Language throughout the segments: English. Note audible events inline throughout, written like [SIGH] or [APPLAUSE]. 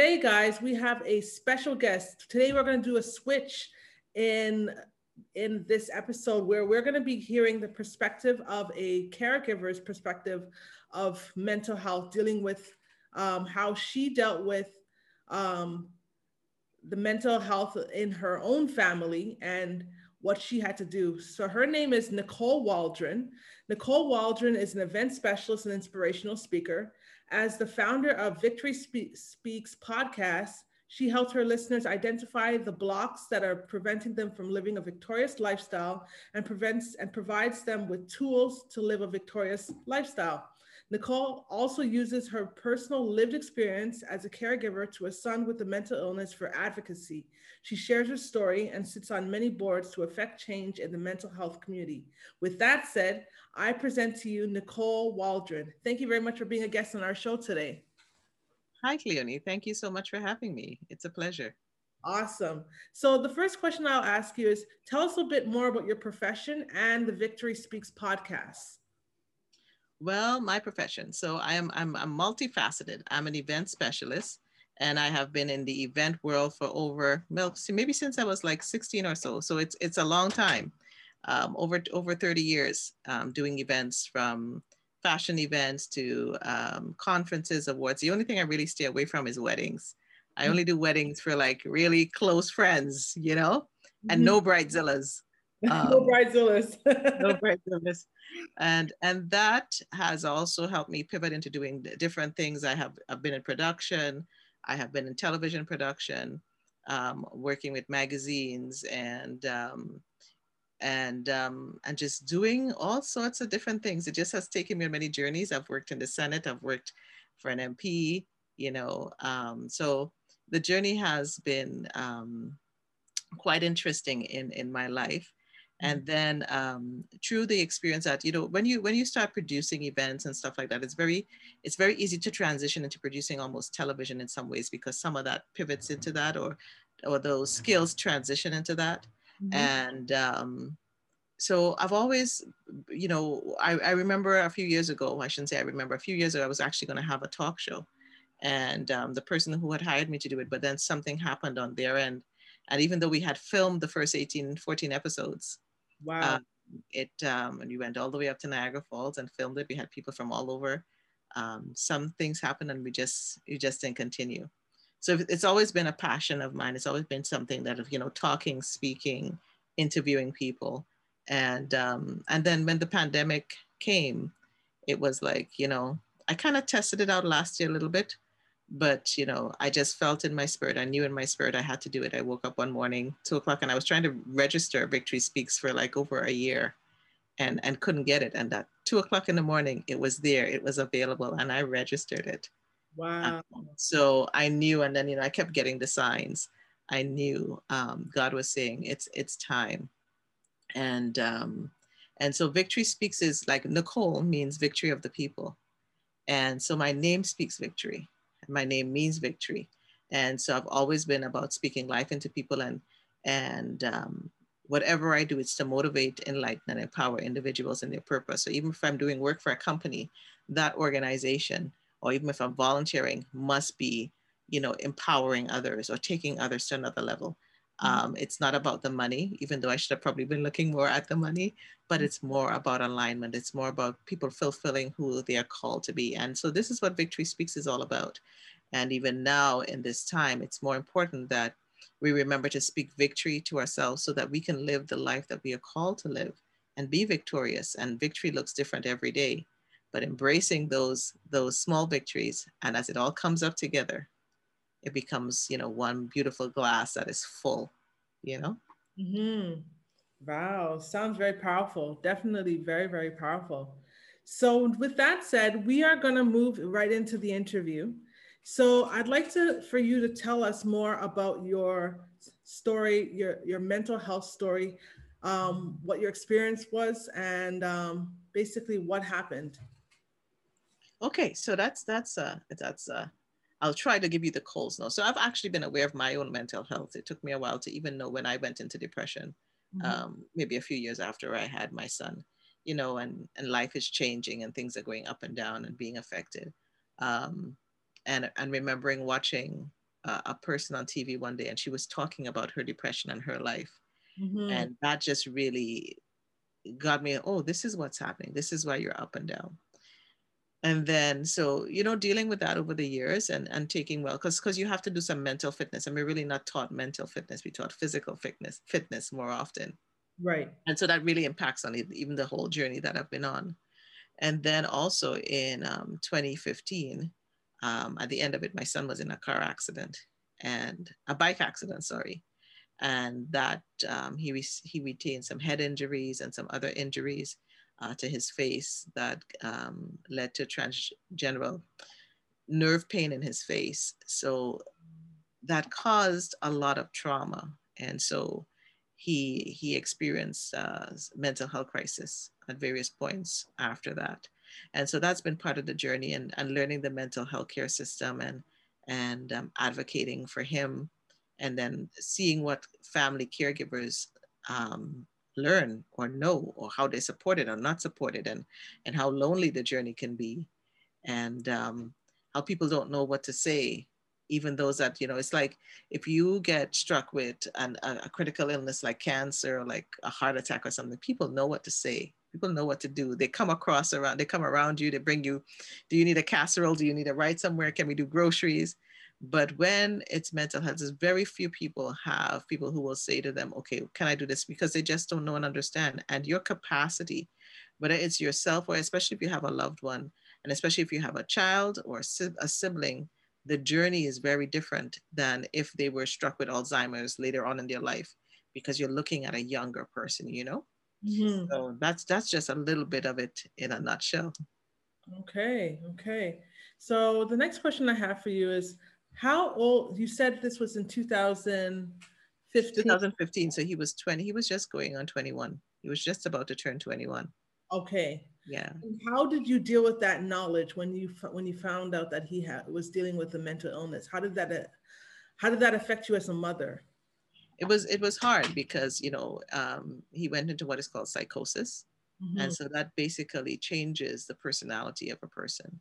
Today, guys, we have a special guest. Today, we're going to do a switch in in this episode where we're going to be hearing the perspective of a caregiver's perspective of mental health, dealing with um, how she dealt with um, the mental health in her own family and what she had to do. So her name is Nicole Waldron. Nicole Waldron is an event specialist and inspirational speaker. As the founder of Victory Speaks podcast, she helps her listeners identify the blocks that are preventing them from living a victorious lifestyle and prevents and provides them with tools to live a victorious lifestyle. Nicole also uses her personal lived experience as a caregiver to a son with a mental illness for advocacy. She shares her story and sits on many boards to affect change in the mental health community. With that said, I present to you Nicole Waldron. Thank you very much for being a guest on our show today. Hi, Cleone. Thank you so much for having me. It's a pleasure. Awesome. So, the first question I'll ask you is tell us a bit more about your profession and the Victory Speaks podcast. Well, my profession. So I am I'm, I'm multifaceted. I'm an event specialist and I have been in the event world for over well, maybe since I was like 16 or so. So it's it's a long time. Um, over over 30 years um, doing events from fashion events to um, conferences, awards. The only thing I really stay away from is weddings. I only do weddings for like really close friends, you know, and mm-hmm. no bridezillas. Um, no [LAUGHS] bridezillas. no bridezillas. And and that has also helped me pivot into doing different things. I have I've been in production. I have been in television production, um, working with magazines and um, and um, and just doing all sorts of different things. It just has taken me on many journeys. I've worked in the Senate. I've worked for an MP. You know, um, so the journey has been um, quite interesting in in my life and then um, through the experience that you know when you when you start producing events and stuff like that it's very it's very easy to transition into producing almost television in some ways because some of that pivots into that or or those skills transition into that mm-hmm. and um, so I've always, you know, I, I remember a few years ago, I shouldn't say I remember, a few years ago, I was actually going to have a talk show. And um, the person who had hired me to do it, but then something happened on their end. And even though we had filmed the first 18, 14 episodes, Wow. Um, it um, and we went all the way up to Niagara Falls and filmed it. We had people from all over. Um, some things happened and we just you just didn't continue. So it's always been a passion of mine. It's always been something that you know talking, speaking, interviewing people, and um, and then when the pandemic came, it was like you know I kind of tested it out last year a little bit but you know i just felt in my spirit i knew in my spirit i had to do it. I woke up one morning two o'clock and i was trying to register victory speaks for like over a year and and couldn't get it. And at two o'clock in the morning it was there it was available and i registered it. Wow. Um, so i knew and then you know i kept getting the signs. I knew um, god was saying it's it's time. And um and so victory speaks is like nicole means victory of the people. And so my name speaks victory my name means victory. And so I've always been about speaking life into people and and um, whatever I do, it's to motivate, enlighten, and empower individuals in their purpose. So even if I'm doing work for a company, that organization, or even if I'm volunteering, must be, you know, empowering others or taking others to another level. Um, it's not about the money, even though I should have probably been looking more at the money, but mm-hmm. it's more about alignment. It's more about people fulfilling who they are called to be. And so this is what Victory Speaks is all about. And even now in this time, it's more important that we remember to speak victory to ourselves so that we can live the life that we are called to live and be victorious. And victory looks different every day, but embracing those, those small victories and as it all comes up together, it becomes you know one beautiful glass that is full you know? Mm-hmm. wow. Sounds very powerful. Definitely very very powerful. So with that said we are going to move right into the interview. So i'd like to for you to tell us more about your story, your your mental health story, um, what your experience was, and um, basically what happened. Okay, so that's that's uh that's uh I'll try to give you the calls now. So I've actually been aware of my own mental health. It took me a while to even know when I went into depression, mm-hmm. um, maybe a few years after I had my son, you know, and, and life is changing and things are going up and down and being affected. Um, and, and remembering watching uh, a person on TV one day and she was talking about her depression and her life. Mm-hmm. And that just really got me, oh, this is what's happening. This is why you're up and down and then so you know dealing with that over the years and and taking well because because you have to do some mental fitness. And we're really not taught mental fitness. We taught physical fitness fitness more often. Right. And so that really impacts on even the whole journey that i've been on. And then also in um, 2015 um, at the end of it my son was in a car accident and a bike accident sorry. And that um, he, re- he retained some head injuries and some other injuries uh, to his face that um, led to trigeminal nerve pain in his face. So that caused a lot of trauma. And so he, he experienced uh, mental health crisis at various points after that. And so that's been part of the journey and, and learning the mental health care system and, and um, advocating for him and then seeing what family caregivers um, learn or know or how they support it or not supported and and how lonely the journey can be. And um, how people don't know what to say even those that you know it's like if you get struck with an, a critical illness like cancer or like a heart attack or something people know what to say. People know what to do. They come across around they come around you they bring you do you need a casserole? Do you need a ride somewhere? Can we do groceries but when it's mental health, there's very few people have people who will say to them, okay, can I do this? Because they just don't know and understand. And your capacity, whether it's yourself or especially if you have a loved one, and especially if you have a child or a sibling, the journey is very different than if they were struck with Alzheimer's later on in their life, because you're looking at a younger person, you know? Mm-hmm. So that's that's just a little bit of it in a nutshell. Okay, okay. So the next question I have for you is how old? You said this was in 2015. 2015. So he was 20. He was just going on 21. He was just about to turn 21. Okay. Yeah. And how did you deal with that knowledge when you when you found out that he had was dealing with a mental illness? How did that how did that affect you as a mother? It was it was hard because you know um, he went into what is called psychosis, mm-hmm. and so that basically changes the personality of a person.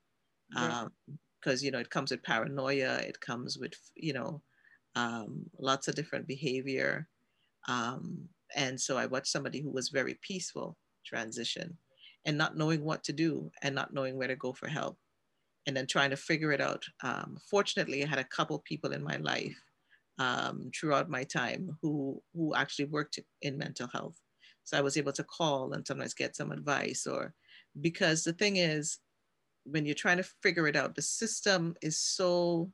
Um, because you know it comes with paranoia it comes with you know um, lots of different behavior. Um, and so i watched somebody who was very peaceful transition and not knowing what to do and not knowing where to go for help and then trying to figure it out. Um, fortunately i had a couple people in my life um, throughout my time who who actually worked in mental health. So i was able to call and sometimes get some advice or because the thing is when you're trying to figure it out, the system is so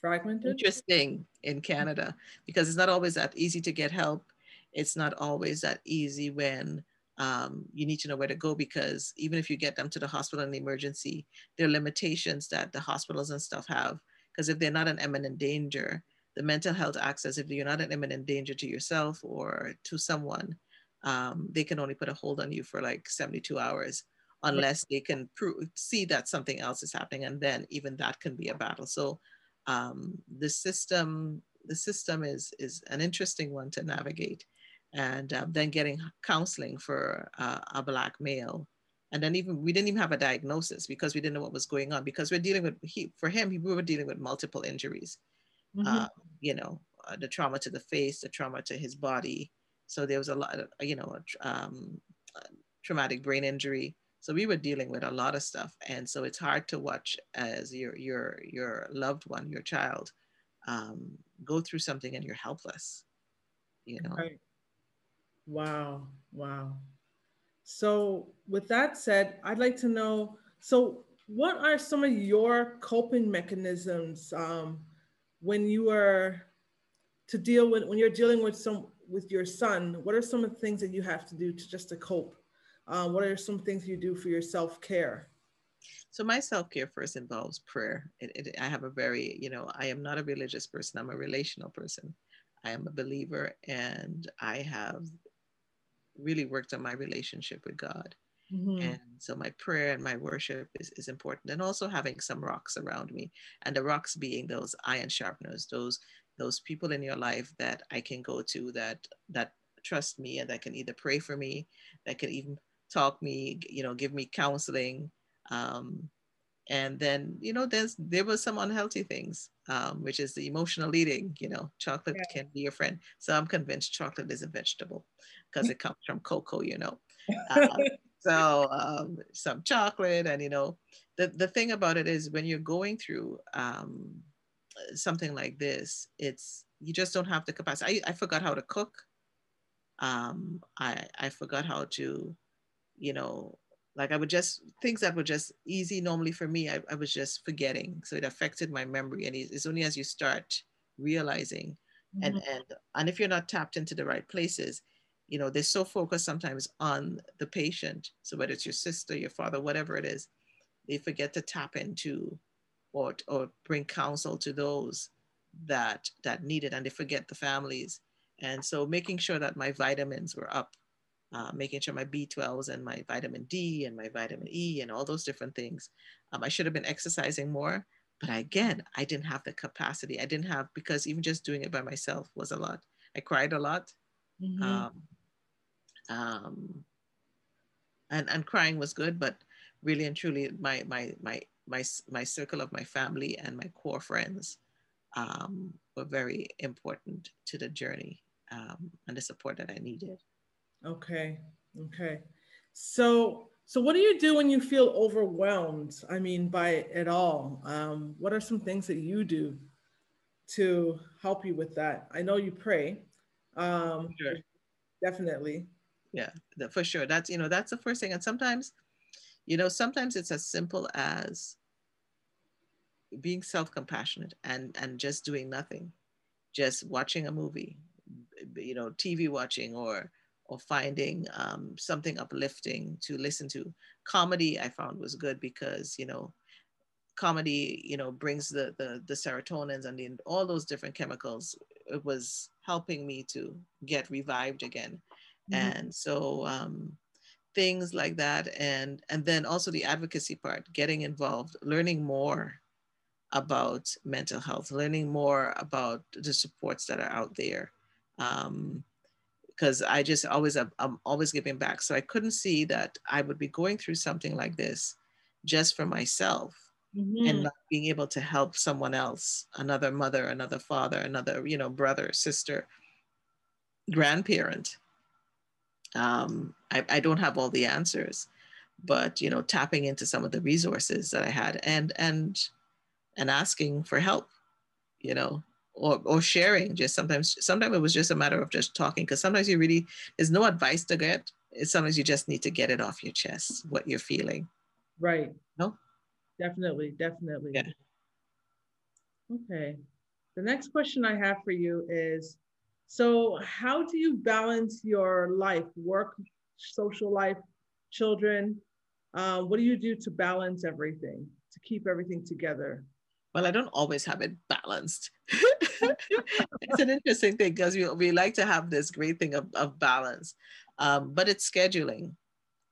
fragmented. Interesting in Canada because it's not always that easy to get help. It's not always that easy when um, you need to know where to go because even if you get them to the hospital in the emergency, there are limitations that the hospitals and stuff have. Because if they're not an imminent danger, the mental health access, if you're not an imminent danger to yourself or to someone, um, they can only put a hold on you for like 72 hours unless they can prove, see that something else is happening. And then even that can be a battle. So um, the system, the system is, is an interesting one to navigate. And um, then getting counseling for uh, a Black male. And then even, we didn't even have a diagnosis because we didn't know what was going on because we're dealing with, he, for him, we were dealing with multiple injuries. Mm-hmm. Uh, you know, uh, the trauma to the face, the trauma to his body. So there was a lot of, you know, um, traumatic brain injury. So we were dealing with a lot of stuff, and so it's hard to watch as your your your loved one, your child, um, go through something and you're helpless. You know. Right. Wow! Wow. So with that said, I'd like to know. So what are some of your coping mechanisms um, when you are to deal with when you're dealing with some with your son? What are some of the things that you have to do to just to cope? Um, what are some things you do for your self care? So my self care first involves prayer. It, it, I have a very, you know, I am not a religious person. I'm a relational person. I am a believer and I have really worked on my relationship with God. Mm-hmm. And so my prayer and my worship is, is important. And also having some rocks around me. And the rocks being those iron sharpeners, those those people in your life that I can go to that that trust me and that can either pray for me, that can even talk me, you know, give me counseling. Um, and then, you know, there's there was some unhealthy things, um, which is the emotional eating. You know, chocolate yeah. can be your friend. So I'm convinced chocolate is a vegetable because it comes from cocoa. You know. Uh, [LAUGHS] so um, some chocolate, and you know, the the thing about it is when you're going through um, something like this, it's you just don't have the capacity. I, I forgot how to cook. Um, I I forgot how to, you know, like I would just things that were just easy normally for me. I, I was just forgetting, so it affected my memory. And it's only as you start realizing, mm-hmm. and and and if you're not tapped into the right places, you know, they're so focused sometimes on the patient. So whether it's your sister, your father, whatever it is, they forget to tap into or, or bring counsel to those that that need it and they forget the families. And so making sure that my vitamins were up, uh, making sure my B12s and my vitamin D and my vitamin E and all those different things. Um, I should have been exercising more, but again, I didn't have the capacity. I didn't have, because even just doing it by myself was a lot. I cried a lot. Mm-hmm. Um, um, and and crying was good, but really and truly, my my my my my circle of my family and my core friends um, were very important to the journey um, and the support that I needed. Okay, okay. So so what do you do when you feel overwhelmed? I mean, by it all. Um, what are some things that you do to help you with that? I know you pray. Um, sure. Definitely yeah for sure that's you know that's the first thing and sometimes you know sometimes it's as simple as being self-compassionate and and just doing nothing just watching a movie you know tv watching or or finding um, something uplifting to listen to comedy i found was good because you know comedy you know brings the the, the serotonins and the, all those different chemicals it was helping me to get revived again Mm-hmm. And so um, things like that. And, and then also the advocacy part, getting involved, learning more about mental health, learning more about the supports that are out there. Um, because I just always I'm always giving back. So I couldn't see that I would be going through something like this just for myself mm-hmm. and not being able to help someone else, another mother, another father, another you know brother, sister, grandparent, um, I, I don't have all the answers, but you know, tapping into some of the resources that I had and and and asking for help, you know, or or sharing. Just sometimes, sometimes it was just a matter of just talking because sometimes you really there's no advice to get. It's sometimes you just need to get it off your chest what you're feeling. Right. No. Definitely, definitely. Yeah. Okay. The next question I have for you is so, how do you balance your life, work, social life, children? Uh, what do you do to balance everything, to keep everything together? Well, I don't always have it balanced. [LAUGHS] it's an interesting thing because we, we like to have this great thing of, of balance, um, but it's scheduling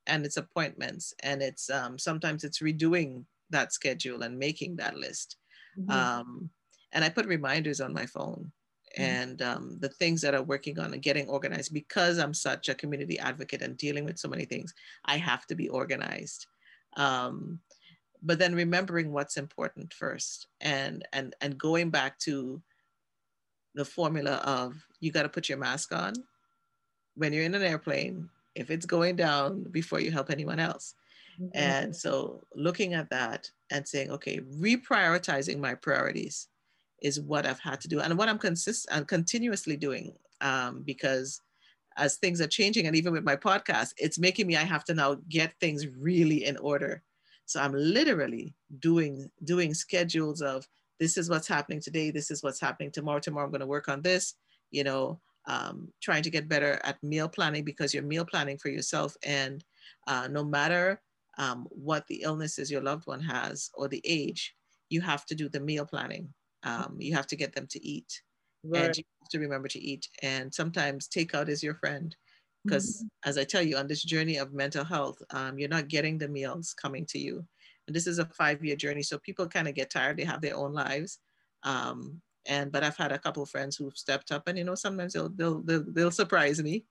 and it's appointments and it's um, sometimes it's redoing that schedule and making that list. Mm-hmm. Um, and I put reminders on my phone Mm-hmm. and um, the things that I'm working on and getting organized because I'm such a community advocate and dealing with so many things, I have to be organized. Um, but then remembering what's important first and and and going back to the formula of you got to put your mask on when you're in an airplane if it's going down before you help anyone else mm-hmm. and so looking at that and saying okay reprioritizing my priorities is what I've had to do and what I'm consist and continuously doing um, because as things are changing and even with my podcast, it's making me I have to now get things really in order. So I'm literally doing doing schedules of this is what's happening today, this is what's happening tomorrow. Tomorrow I'm going to work on this. You know, um, trying to get better at meal planning because you're meal planning for yourself, and uh, no matter um, what the illness is your loved one has or the age, you have to do the meal planning um, you have to get them to eat right. and you have to remember to eat. And sometimes takeout is your friend because mm-hmm. as I tell you on this journey of mental health, um, you're not getting the meals coming to you. And this is a five-year journey, so people kind of get tired. They have their own lives. Um, and but I've had a couple of friends who've stepped up, and you know sometimes they'll they'll they'll, they'll surprise me.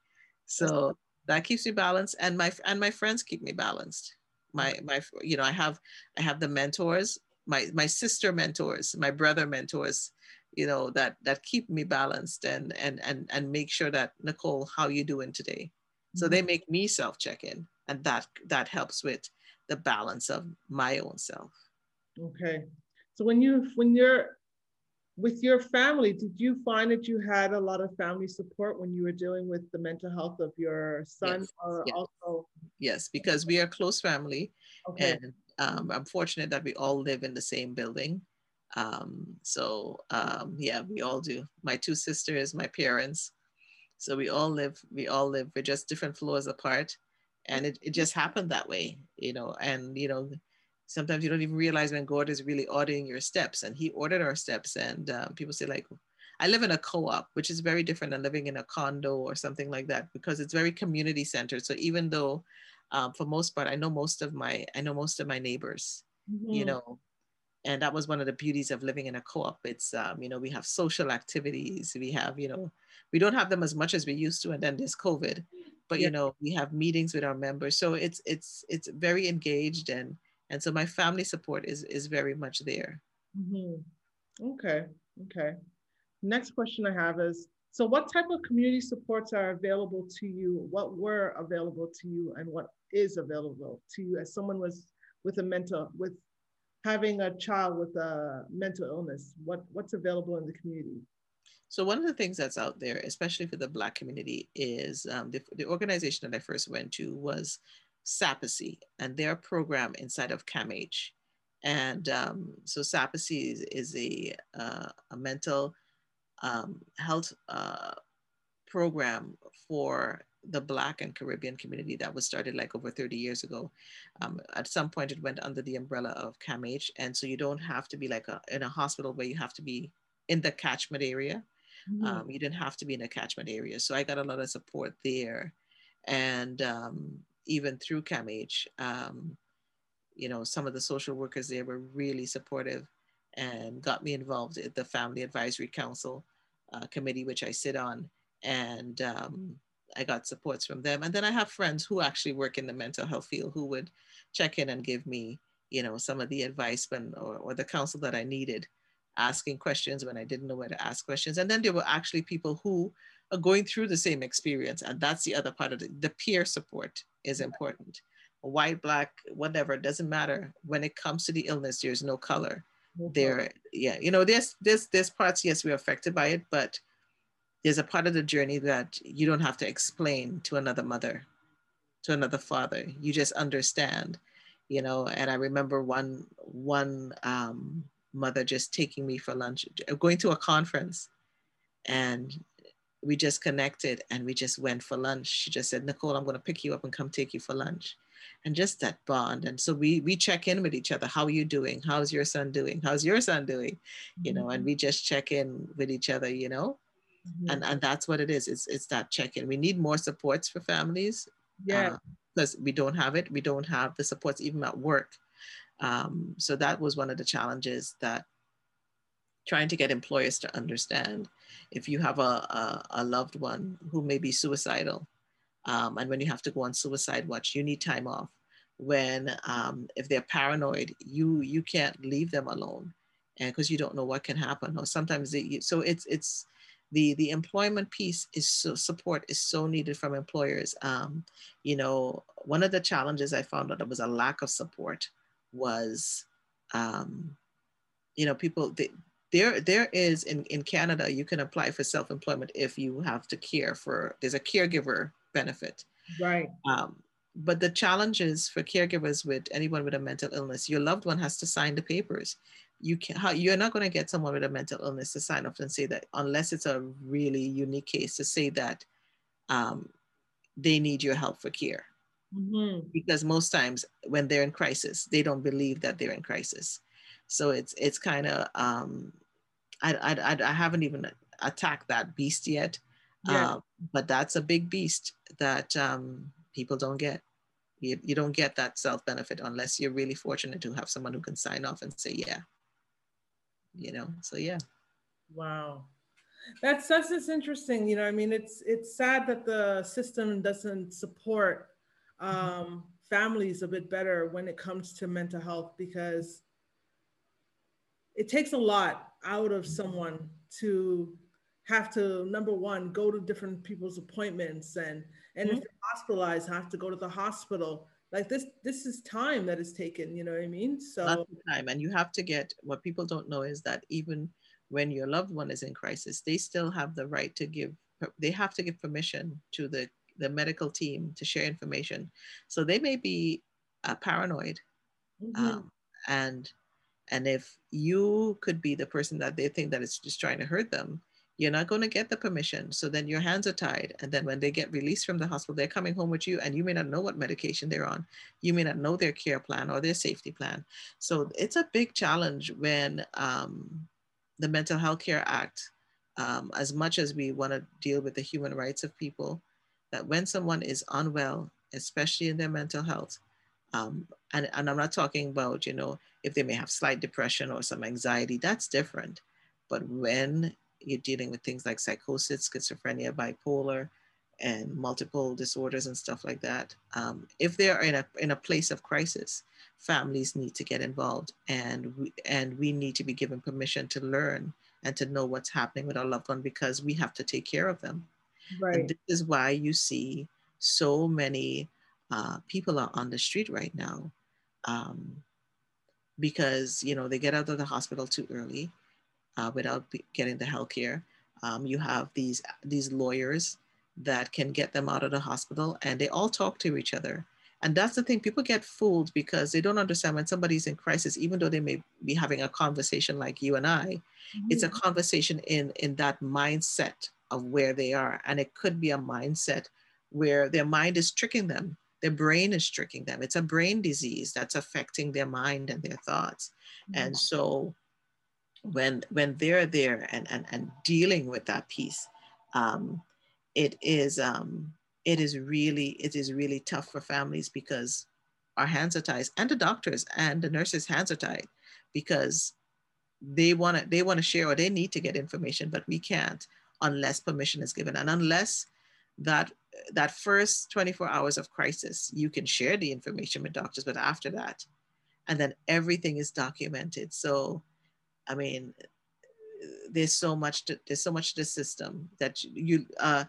So that keeps me balanced, and my and my friends keep me balanced. My my you know I have I have the mentors, my my sister mentors, my brother mentors, you know that that keep me balanced and and and and make sure that Nicole, how you doing today? So mm-hmm. they make me self check in, and that that helps with the balance of my own self. Okay, so when you when you're with your family, did you find that you had a lot of family support when you were dealing with the mental health of your son? Yes, yes. also? Yes, because we are close family, okay. and um, I'm fortunate that we all live in the same building. Um, so um, yeah, we all do. My two sisters, my parents. So we all live. We all live. We're just different floors apart, and it, it just happened that way, you know. And you know, sometimes you don't even realize when God is really ordering your steps, and He ordered our steps. And uh, people say like, I live in a co-op, which is very different than living in a condo or something like that because it's very community centered. So even though, um, for most part, I know most of my I know most of my neighbors, mm-hmm. you know, and that was one of the beauties of living in a co-op. It's um, you know we have social activities, we have you know we don't have them as much as we used to, and then there's COVID, but you know we have meetings with our members, so it's it's it's very engaged and and so my family support is is very much there. Mm-hmm. okay okay. Next question i have is so what type of community supports are available to you? What were available to you and what is available to you as someone was with a mental with having a child with a mental illness what what's available in the community so one of the things that's out there, especially for the Black community, is um, the, the organization that I first went to was SAPACCY and their program inside of CAMH. And um, so SAPACCY is, is a, uh, a mental um, health uh, program for the Black and Caribbean community that was started like over 30 years ago. Um, at some point, it went under the umbrella of CAMH. And so you don't have to be like a, in a hospital where you have to be in the catchment area. Mm-hmm. Um, you didn't have to be in a catchment area. So I got a lot of support there. And um, even through CAMH, um, you know, some of the social workers there were really supportive and got me involved in the Family Advisory Council uh, committee, which I sit on. And um, I got supports from them. And then I have friends who actually work in the mental health field who would check in and give me, you know, some of the advice when, or, or the counsel that I needed, asking questions when I didn't know where to ask questions. And then there were actually people who are going through the same experience. And that's the other part of it. The peer support is important. White, black, whatever, doesn't matter. When it comes to the illness, there's no color. Mm-hmm. There, yeah, you know, there's there's there's parts, yes, we're affected by it, but there's a part of the journey that you don't have to explain to another mother, to another father. You just understand, you know. And I remember one one um, mother just taking me for lunch, going to a conference, and we just connected and we just went for lunch. She just said, Nicole, I'm going to pick you up and come take you for lunch. And just that bond. And so we we check in with each other. How are you doing? How's your son doing? How's your son doing? You know, and we just check in with each other, you know? Mm-hmm. And and that's what it is. It's it's that check-in. We need more supports for families. Yeah. because uh, we don't have it. We don't have the supports even at work. Um, so that was one of the challenges that trying to get employers to understand if you have a, a, a loved one who may be suicidal um, and when you have to go on suicide watch you need time off when um, if they're paranoid you you can't leave them alone and because you don't know what can happen or sometimes they, so it's it's the the employment piece is so support is so needed from employers um, you know one of the challenges i found out there was a lack of support was um, you know people they, there there is in, in Canada, you can apply for self-employment if you have to care for, there's a caregiver benefit. Right. Um, but the challenges for caregivers with anyone with a mental illness, your loved one has to sign the papers. You can how, you're not going to get someone with a mental illness to sign up and say that unless it's a really unique case to say that um, they need your help for care. Mm-hmm. Because most times when they're in crisis, they don't believe that they're in crisis. So it's it's kind of um, I, I, I haven't even attacked that beast yet. Yeah. Uh, but that's a big beast that um, people don't get. You, you don't get that self benefit unless you're really fortunate to have someone who can sign off and say, yeah. You know, so yeah. Wow. That's that's just interesting. You know, I mean, it's it's sad that the system doesn't support um, families a bit better when it comes to mental health because it takes a lot out of someone to have to number one go to different people's appointments and and mm-hmm. if they're hospitalized have to go to the hospital like this this is time that is taken you know what i mean so time and you have to get what people don't know is that even when your loved one is in crisis they still have the right to give they have to give permission to the the medical team to share information so they may be uh, paranoid mm-hmm. um, and and if you could be the person that they think that is just trying to hurt them, you're not going to get the permission. So then your hands are tied. And then when they get released from the hospital, they're coming home with you and you may not know what medication they're on. You may not know their care plan or their safety plan. So it's a big challenge when um, the Mental Health Care Act, um, as much as we want to deal with the human rights of people, that when someone is unwell, especially in their mental health, um, and, and I'm not talking about, you know, if they may have slight depression or some anxiety, that's different. But when you're dealing with things like psychosis, schizophrenia, bipolar, and multiple disorders and stuff like that, um, if they are in a, in a place of crisis, families need to get involved and we, and we need to be given permission to learn and to know what's happening with our loved one because we have to take care of them. Right. And this is why you see so many uh, people are on the street right now um, because you know they get out of the hospital too early uh, without getting the health care. Um, you have these these lawyers that can get them out of the hospital, and they all talk to each other. And that's the thing, people get fooled because they don't understand when somebody's in crisis, even though they may be having a conversation like you and I, mm-hmm. it's a conversation in, in that mindset of where they are. And it could be a mindset where their mind is tricking them their brain is tricking them. It's a brain disease that's affecting their mind and their thoughts. Mm-hmm. And so when when they're there and and, and dealing with that piece, um, it is um, it is really it is really tough for families because our hands are tied and the doctors and the nurses hands are tied because they want to they want to share or they need to get information but we can't unless permission is given and unless that that first 24 hours of crisis, you can share the information with doctors, but after that, and then everything is documented. So, I mean, there's so much to, there's so much to the system that you uh,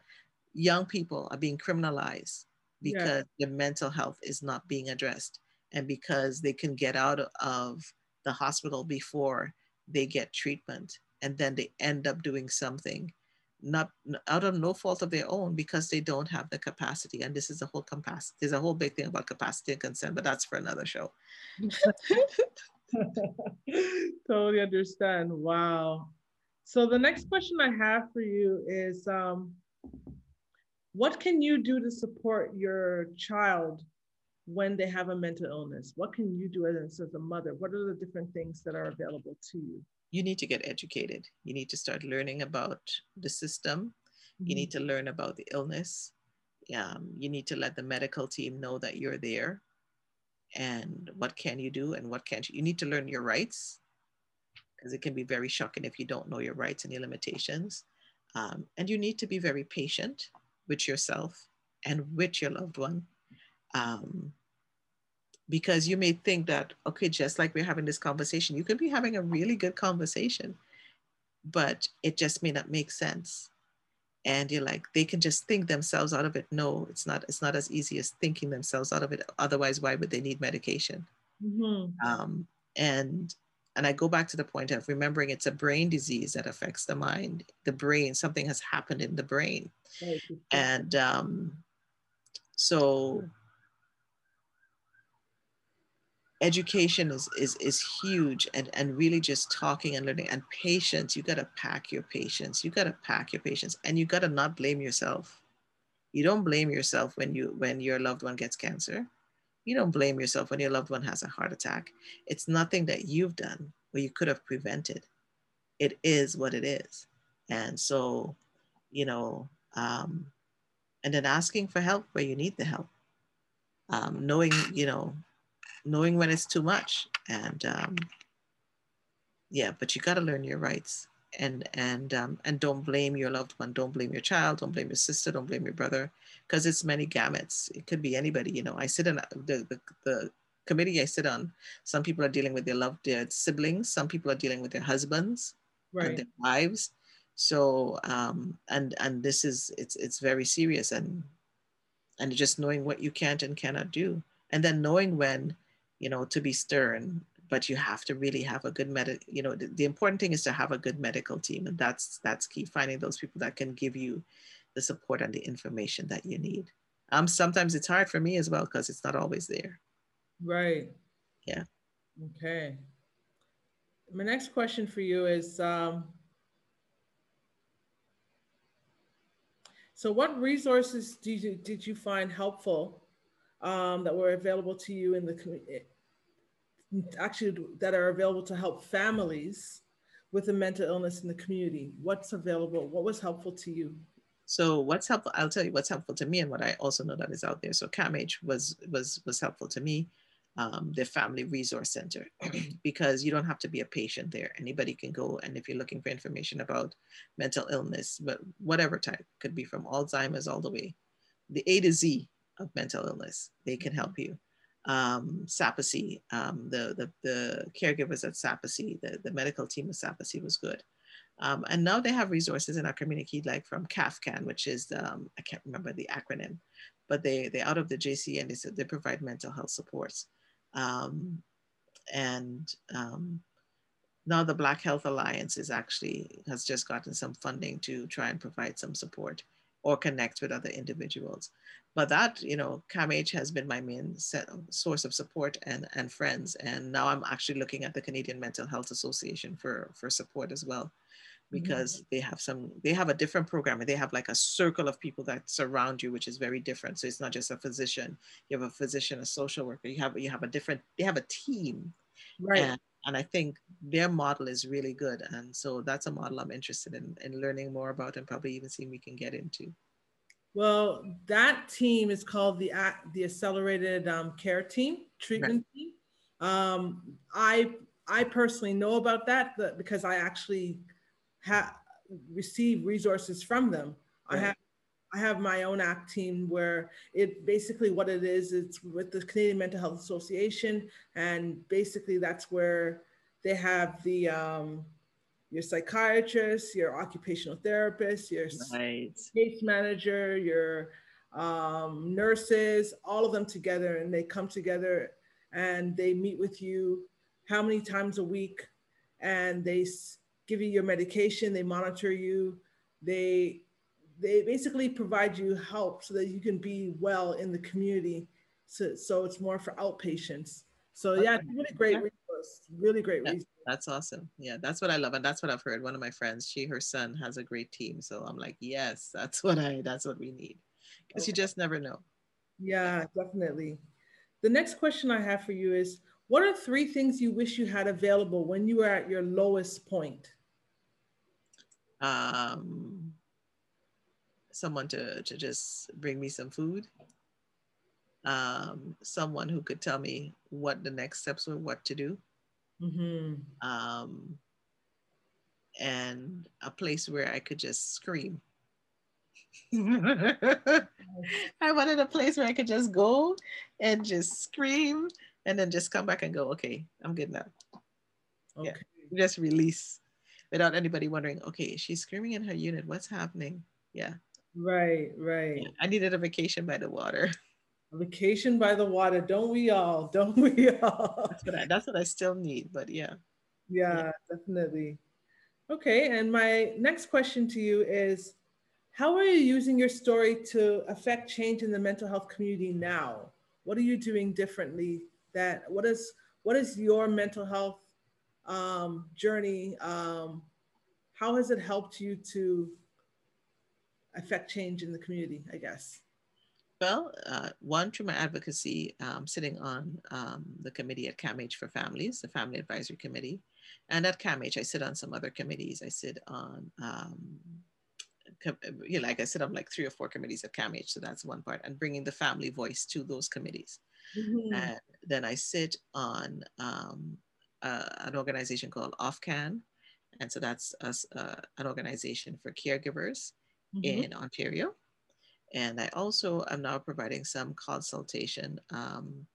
young people are being criminalized because yeah. their mental health is not being addressed and because they can get out of the hospital before they get treatment and then they end up doing something not out of no fault of their own because they don't have the capacity. And this is a whole capacity. There's a whole big thing about capacity and consent, but that's for another show. [LAUGHS] [LAUGHS] totally understand. Wow. So the next question I have for you is um, what can you do to support your child when they have a mental illness? What can you do as a mother? What are the different things that are available to you? you need to get educated. You need to start learning about the system. Mm-hmm. You need mm-hmm. to learn about the illness. Um, you need to let the medical team know that you're there and what can you do and what can't you. You need to learn your rights because it can be very shocking if you don't know your rights and your limitations. Um, and you need to be very patient with yourself and with your loved one. Um, because you may think that okay just like we're having this conversation you could be having a really good conversation but it just may not make sense and you're like they can just think themselves out of it. No it's not it's not as easy as thinking themselves out of it. Otherwise why would they need medication? Mm-hmm. um, and and i go back to the point of remembering it's a brain disease that affects the mind the brain something has happened in the brain. And um, so education is is is huge and and really just talking and learning and patience you got to pack your patience you got to pack your patience and you got to not blame yourself. You don't blame yourself when you when your loved one gets cancer. You don't blame yourself when your loved one has a heart attack. It's nothing that you've done or you could have prevented. It is what it is. And so, you know, um, and then asking for help where you need the help. Um, knowing, you know, knowing when it's too much. And um, yeah, but you got to learn your rights. And and um, and don't blame your loved one. Don't blame your child. Don't blame your sister. Don't blame your brother. Because it's many gamuts. It could be anybody you know. I sit in the, the, the committee i sit on some people are dealing with their loved their siblings. Some people are dealing with their husbands right. and their wives. So um and and this is it's it's very serious. And and just knowing what you can't and cannot do. And then knowing when you know to be stern but you have to really have a good medic you know the, the, important thing is to have a good medical team and that's that's key finding those people that can give you the support and the information that you need. Um sometimes it's hard for me as well because it's not always there. Right. Yeah. Okay. My next question for you is um so what resources did you, did you find helpful um, that were available to you in the actually that are available to help families with a mental illness in the community? What's available? What was helpful to you? So what's helpful? I'll tell you what's helpful to me and what I also know that is out there. So CAMH was was was helpful to me. Um, the Family Resource Center, [CLEARS THROAT] because you don't have to be a patient there. Anybody can go, and if you're looking for information about mental illness, but whatever type, could be from Alzheimer's all the way, the A to Z of mental illness, they can help you um, SAPACCY, um, the, the, the, caregivers at SAPACCY, the, the medical team of SAPACCY was good. Um, and now they have resources in our community, like from CAFCAN, which is, um, I can't remember the acronym, but they, they out of the JC and they they provide mental health supports. Um, and um, now the Black Health Alliance is actually, has just gotten some funding to try and provide some support or connect with other individuals. But that, you know, CAMH has been my main set, source of support and, and friends. And now I'm actually looking at the Canadian Mental Health Association for, for support as well, mm-hmm. because mm-hmm. they have some, they have a different program and they have like a circle of people that surround you, which is very different. So it's not just a physician, you have a physician, a social worker, you have, you have a different, they have a team. Right. And, and I think their model is really good. And so that's a model I'm interested in, in learning more about and probably even seeing we can get into. Well, that team is called the the Accelerated um, Care Team Treatment right. Team. Um, I I personally know about that because I actually have received resources from them. Right. I have I have my own ACT team where it basically what it is, it's with the Canadian Mental Health Association. And basically that's where they have the, um, your psychiatrist, your occupational therapist, your right. case manager, your um, nurses, all of them together. And they come together and they meet with you how many times a week and they give you your medication, they monitor you, they they basically provide you help so that you can be well in the community. So, so it's more for outpatients. So yeah, it's really great resource. Really great yeah, resource. That's awesome. Yeah, that's what I love, and that's what I've heard. One of my friends, she her son has a great team. So I'm like, yes, that's [LAUGHS] what I that's what we need, because okay. you just never know. Yeah, definitely. The next question I have for you is, what are three things you wish you had available when you were at your lowest point? Um, someone to, to just bring me some food, um, someone who could tell me what the next steps were, what to do, mm-hmm. um, and a place where I could just scream. [LAUGHS] I wanted a place where I could just go and just scream and then just come back and go, okay, I'm good now. Okay. Yeah, just release without anybody wondering, okay, she's screaming in her unit. What's happening? Yeah. Right, right. I needed a vacation by the water. A vacation by the water, don't we all? [LAUGHS] Don't we all? That's what I, that's what I still need, but yeah. yeah. Yeah, definitely. Okay, and my next question to you is how are you using your story to affect change in the mental health community now? What are you doing differently that what is what is your mental health um, journey? Um, how has it helped you to affect change in the community, I guess? Well, uh, one, through my advocacy, um, sitting on um, the committee at CAMH for Families, the Family Advisory Committee, And at CAMH, I sit on some other committees. I sit on, um, you know, like I sit on like three or four committees at CAMH. So that's one part, and bringing the family voice to those committees. Mm-hmm. And then I sit on um, uh, an organization called OFCAN. And so that's us, uh, an organization for caregivers mm-hmm. in Ontario. And I also am now providing some consultation. Um,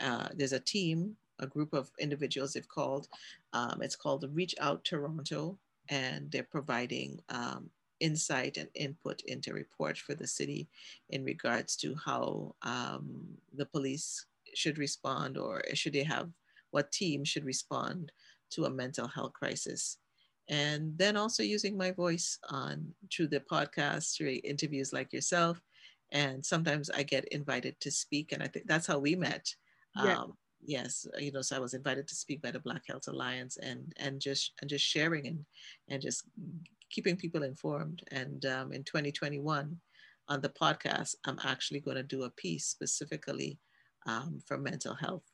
uh, there's a team, a group of individuals they've called, um, it's called Reach Out Toronto, and they're providing um, insight and input into reports for the city in regards to how um, the police should respond or should they have what team should respond to a mental health crisis and then also using my voice on through the podcast through interviews like yourself. And sometimes i get invited to speak and i think that's how we met. Yeah. um, yes you know so i was invited to speak by the black health alliance and and just and just sharing and and just keeping people informed. And um, in 2021 on the podcast i'm actually going to do a piece specifically um, for mental health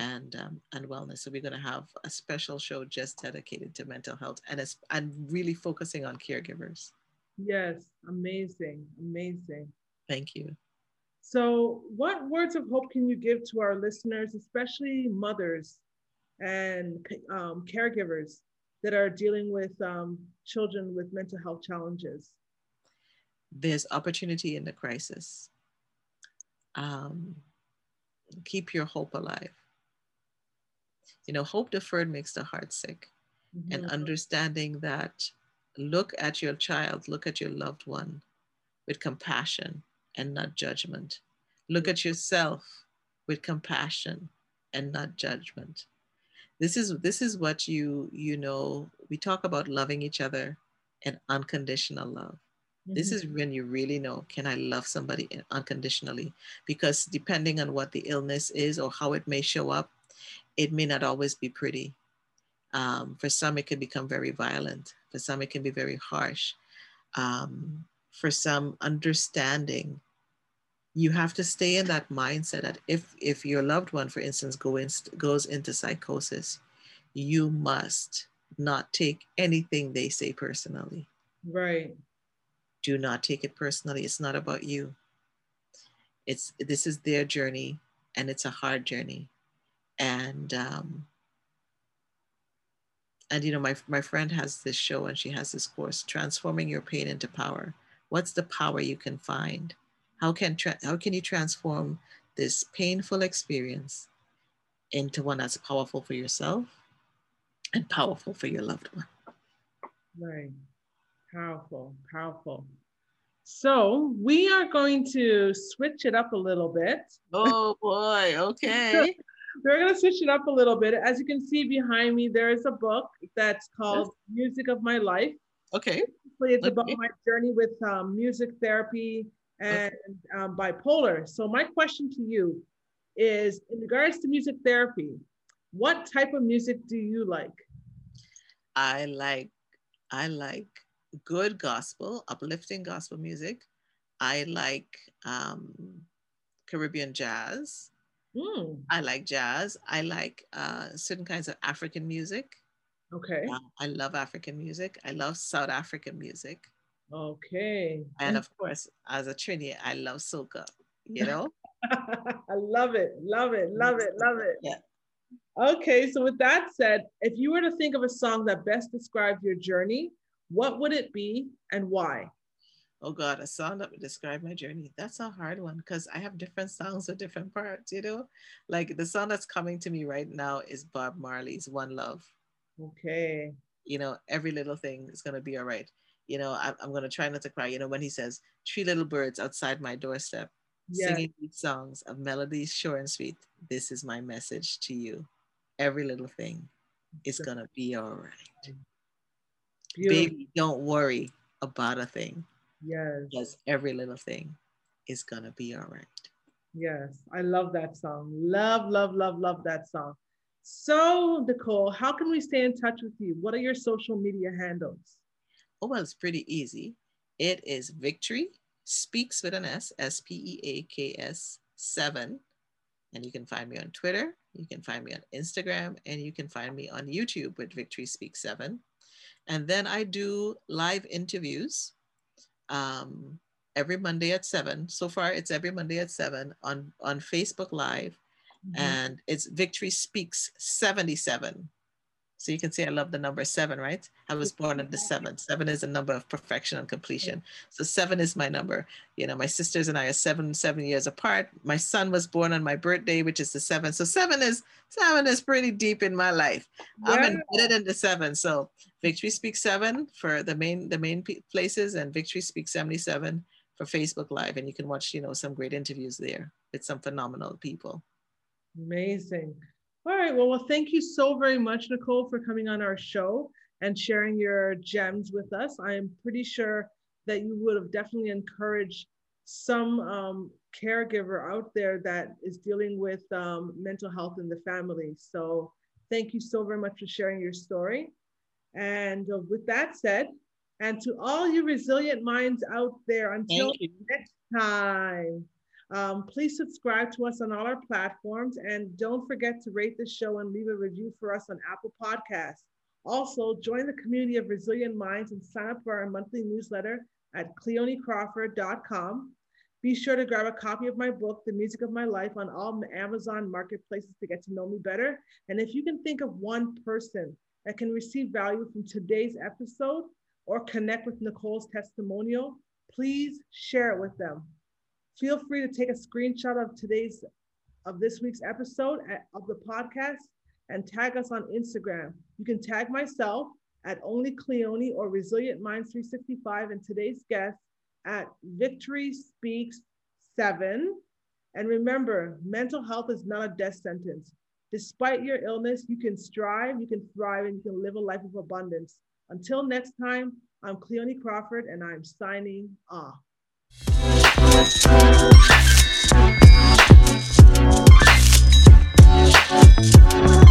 and um, and wellness. So we're going to have a special show just dedicated to mental health and and really focusing on caregivers. Yes, amazing, amazing. Thank you. So, what words of hope can you give to our listeners, especially mothers and um, caregivers that are dealing with um, children with mental health challenges? There's opportunity in the crisis. Um, keep your hope alive you know, hope deferred makes the heart sick. Mm-hmm. And understanding that look at your child, look at your loved one with compassion and not judgment. Look at yourself with compassion and not judgment. This is this is what you you know we talk about loving each other and unconditional love. Mm-hmm. This is when you really know can I love somebody unconditionally because depending on what the illness is or how it may show up, it may not always be pretty. Um, for some, it can become very violent. For some, it can be very harsh. Um, for some, understanding. You have to stay in that mindset that if if your loved one, for instance, go in, goes into psychosis, you must not take anything they say personally. Right. Do not take it personally. It's not about you. It's this is their journey, and it's a hard journey and um, and you know my, my friend has this show and she has this course transforming your pain into power. What's the power you can find? How can tra- how can you transform this painful experience into one that's powerful for yourself and powerful for your loved one? Right. Powerful powerful. So we are going to switch it up a little bit. Oh boy. Okay [LAUGHS] we're going to switch it up a little bit. As you can see behind me, there is a book that's called yes. Music of My Life. Okay. Basically, it's okay. about my journey with um, music therapy and okay. um, bipolar. So my question to you is, in regards to music therapy, what type of music do you like? I like, I like good gospel, uplifting gospel music. I like um, Caribbean jazz. Mm. I like jazz. I like uh, certain kinds of African music. Okay. Uh, I love African music. I love South African music. Okay. And of course, as a Trini, I love soca, you [LAUGHS] know? I love it, love it, love it, love it. Yeah. Okay, so with that said, if you were to think of a song that best describes your journey, what would it be and why? Oh God, a song that would describe my journey. That's a hard one because I have different songs with different parts, you know? Like the song that's coming to me right now is Bob Marley's One Love. Okay. You know, every little thing is going to be all right. You know, I, I'm going to try not to cry. You know, when he says, Three little birds outside my doorstep, singing these songs of melodies short and sweet. This is my message to you. Every little thing is going to be all right. Beautiful. Baby, don't worry about a thing Yes. Because every little thing is going to be all right. Yes. I love that song. Love, love, love, love that song. So, Nicole, how can we stay in touch with you? What are your social media handles? Oh, well, it's pretty easy. It is Victory Speaks with an S, S P E A K S 7. And you can find me on Twitter You can find me on Instagram and you can find me on YouTube with Victory Speak 7. And then I do live interviews um, every Monday at 7. So far, it's every Monday at 7 on, on Facebook Live. Mm-hmm. And it's Victory Speaks 77. So you can see I love the number seven, right? I was born on the seventh. Seven is a number of perfection and completion. So seven is my number. You know, my sisters and I are seven, seven years apart. My son was born on my birthday, which is the seventh. So seven is seven is pretty deep in my life. Yeah. I'm embedded in the seven. So Victory Speaks seven for the main the main places, and Victory Speaks 77 for Facebook Live. And you can watch, you know, some great interviews there with some phenomenal people. Amazing. All right. Well, well, thank you so very much, Nicole, for coming on our show and sharing your gems with us. I am pretty sure that you would have definitely encouraged some um, caregiver out there that is dealing with um, mental health in the family. So thank you so very much for sharing your story. And uh, with that said, and to all you resilient minds out there, until next time. Um, please subscribe to us on all our platforms and don't forget to rate the show and leave a review for us on Apple Podcasts. Also, join the community of resilient minds and sign up for our monthly newsletter at cleonecrawford.com. Be sure to grab a copy of my book, The Music of My Life, on all Amazon marketplaces to get to know me better. And if you can think of one person that can receive value from today's episode or connect with Nicole's testimonial, please share it with them. Feel free to take a screenshot of today's, of this week's episode at, of the podcast and tag us on Instagram. You can tag myself at Only Cleone or Resilient Minds 365 and today's guest at Victory Speaks 7. And remember, mental health is not a death sentence. Despite your illness, you can strive, you can thrive, and you can live a life of abundance. Until next time, I'm Cleone Crawford and I'm signing off. Thank you.